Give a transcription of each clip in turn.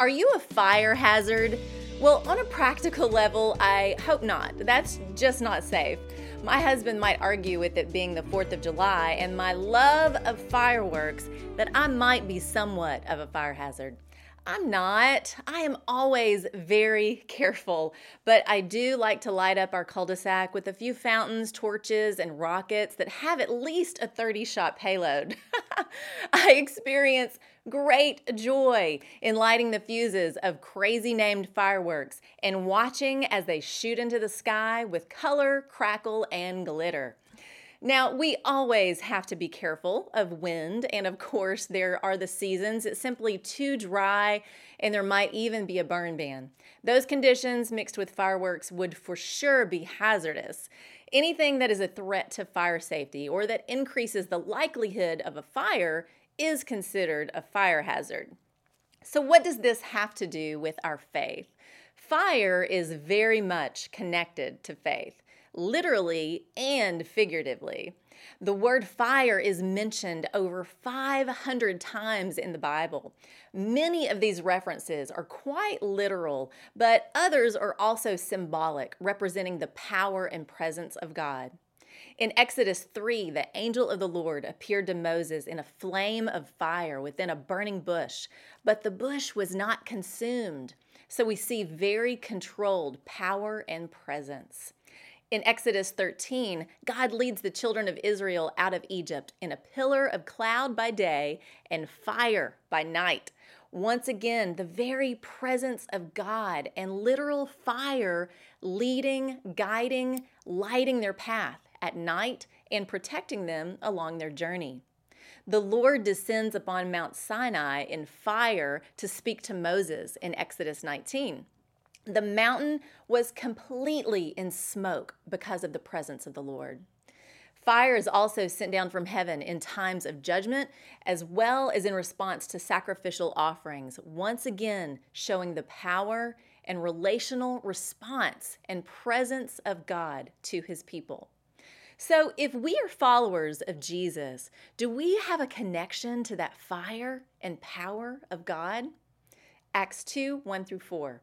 Are you a fire hazard? Well, on a practical level, I hope not. That's just not safe. My husband might argue with it being the 4th of July and my love of fireworks that I might be somewhat of a fire hazard. I'm not. I am always very careful, but I do like to light up our cul de sac with a few fountains, torches, and rockets that have at least a 30 shot payload. I experience great joy in lighting the fuses of crazy named fireworks and watching as they shoot into the sky with color, crackle, and glitter. Now, we always have to be careful of wind, and of course, there are the seasons. It's simply too dry, and there might even be a burn ban. Those conditions mixed with fireworks would for sure be hazardous. Anything that is a threat to fire safety or that increases the likelihood of a fire is considered a fire hazard. So, what does this have to do with our faith? Fire is very much connected to faith literally and figuratively. The word fire is mentioned over 500 times in the Bible. Many of these references are quite literal, but others are also symbolic, representing the power and presence of God. In Exodus 3, the angel of the Lord appeared to Moses in a flame of fire within a burning bush, but the bush was not consumed. So we see very controlled power and presence. In Exodus 13, God leads the children of Israel out of Egypt in a pillar of cloud by day and fire by night. Once again, the very presence of God and literal fire leading, guiding, lighting their path at night and protecting them along their journey. The Lord descends upon Mount Sinai in fire to speak to Moses in Exodus 19. The mountain was completely in smoke because of the presence of the Lord. Fire is also sent down from heaven in times of judgment, as well as in response to sacrificial offerings, once again showing the power and relational response and presence of God to his people. So, if we are followers of Jesus, do we have a connection to that fire and power of God? Acts 2 1 through 4.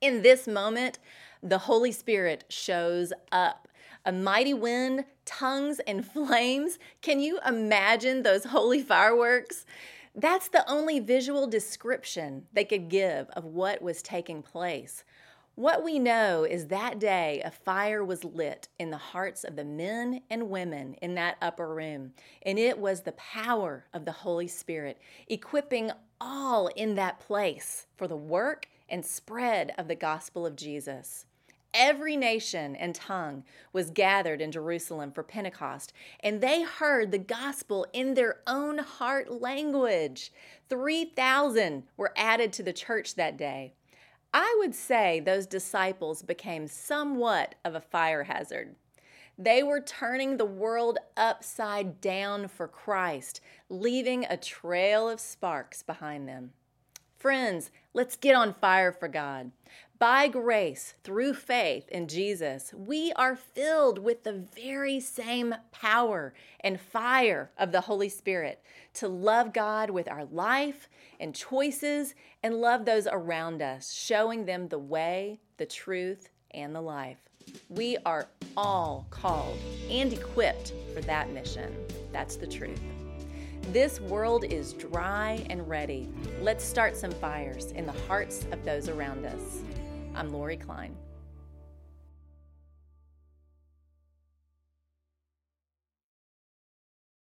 In this moment, the Holy Spirit shows up a mighty wind, tongues, and flames. Can you imagine those holy fireworks? That's the only visual description they could give of what was taking place. What we know is that day a fire was lit in the hearts of the men and women in that upper room, and it was the power of the Holy Spirit equipping all in that place for the work and spread of the gospel of Jesus every nation and tongue was gathered in Jerusalem for Pentecost, and they heard the gospel in their own heart language. 3,000 were added to the church that day. I would say those disciples became somewhat of a fire hazard. They were turning the world upside down for Christ, leaving a trail of sparks behind them. Friends, let's get on fire for God. By grace, through faith in Jesus, we are filled with the very same power and fire of the Holy Spirit to love God with our life and choices and love those around us, showing them the way, the truth, and the life. We are all called and equipped for that mission. That's the truth. This world is dry and ready. Let's start some fires in the hearts of those around us. I'm Lori Klein.